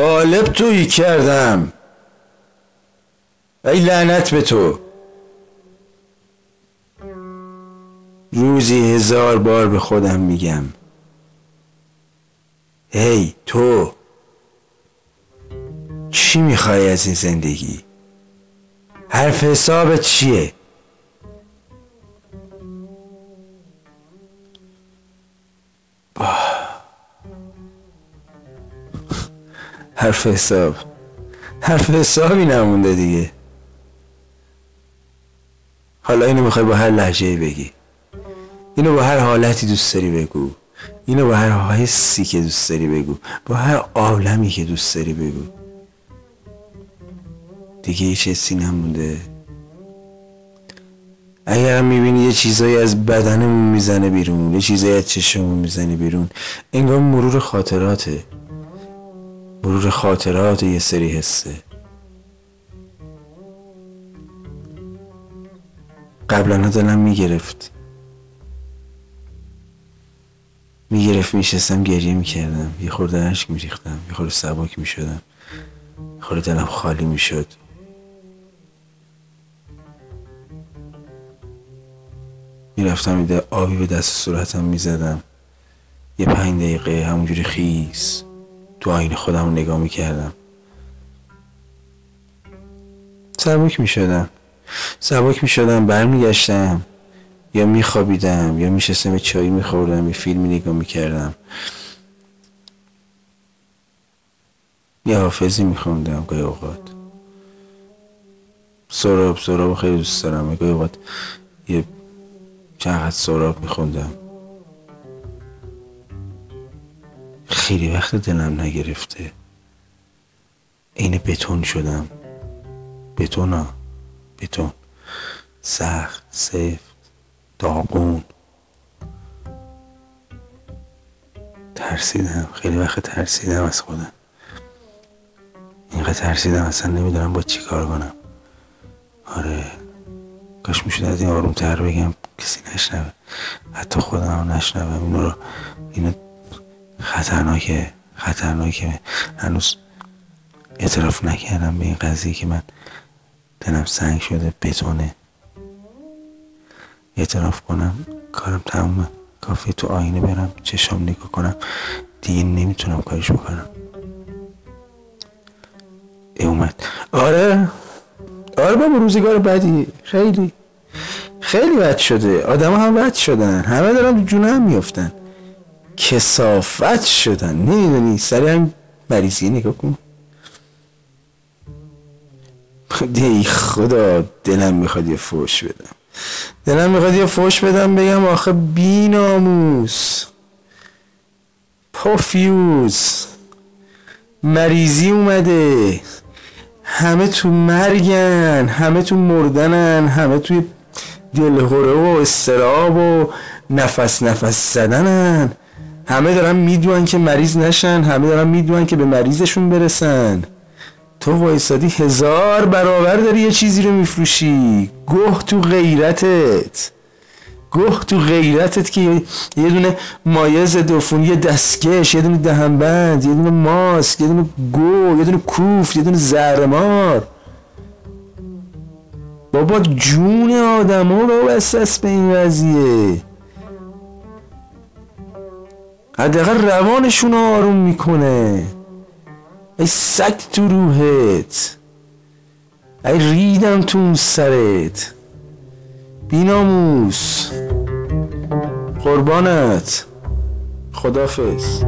قالب تویی کردم. ای لعنت به تو. روزی هزار بار به خودم میگم. هی تو. چی می‌خوای از این زندگی؟ حرف حسابت چیه؟ حرف حساب. حرف حسابی نمونده دیگه. حالا اینو می‌خوای با هر لحجه بگی. اینو با هر حالتی دوست داری بگو. اینو با هر حسی که دوست داری بگو. با هر عالمی که دوست داری بگو. دیگه هیچ حسی نمونده. اگرم می‌بینی یه چیزایی از بدنمون می‌زنه بیرون یه چیزایی از چشممون می‌زنه بیرون انگار مرور خاطراته. مرور خاطرات یه سری حسه. قبلا دلم می‌گرفت. می‌گرفت میشستم گریه می‌کردم. یه خورده عشق میریختم یه خورده سبک می‌شدم. خورده دلم خالی می‌شد. می‌رفتم میده آبی به دست صورتم می‌زدم. یه پنج دقیقه همونجوری خیس. تو آینه خودم نگاه می‌کردم. سبک می‌شدم. سبک می‌شدم برمیگشتم. یا میخوابیدم یا میشستم چایی میخوردم یه فیلمی نگاه می‌کردم. یه حافظی میخوندم گاهی اوقات. سراب سراب خیلی دوست دارم. گاهی اوقات یه چند سراب میخوندم. خیلی وقت دلم نگرفته. عین بتون شدم. بتون ها. بتون. سخت سفت داغون. ترسیدم. خیلی وقت ترسیدم از خودم. اینقدر ترسیدم اصلا نمی‌دونم با چی کار کنم. آره. کاش می‌شود از این آروم تر بگم. کسی نشنوه. حتی خودم هم نشنوه. اینو رو اینو خطرناکه خطرناکه هنوز اعتراف نکردم به این قضیه که من دلم سنگ شده بتونه اعتراف کنم. کارم تمومه. کافی تو آینه برم چشام نگاه کنم. دیگه نمی‌تونم کارش بکنم. ای اومد. آره. آره بابا روزگار بدی. خیلی. خیلی بد شده. آدم هم بد شدن. همه دارن تو جونه هم میفتن کسافت شدن. نمی‌دونی سری هم مریضی نگاه کن. دی خدا دلم می‌خواد یه فوش بدم. دلم می‌خواد یه فوش بدم بگم آخه بی ناموس مریضی اومده. همه تو مرگن همه تو مردنن همه توی دلهوره و استراب و نفس نفس زدنن. همه دارن می‌دونن که مریض نشن همه دارن می‌دونن که به مریضشون برسن. تو وایسادی هزار برابر داری یه چیزی رو میفروشی. گوه تو غیرتت. گوه تو غیرتت که یه دونه مایه ضد یه دستکش یه دونه دهنبند یه دونه ماسک یه دونه گو یه دونه کوف یه دونه زهرمار. بابا جون آدم ها بسست به این وضعیه. حداقل روانشون آروم می‌کنه. ای سگ تو روحت. ای ریدم تو اون سرت. بیناموس. قربانت. خدافز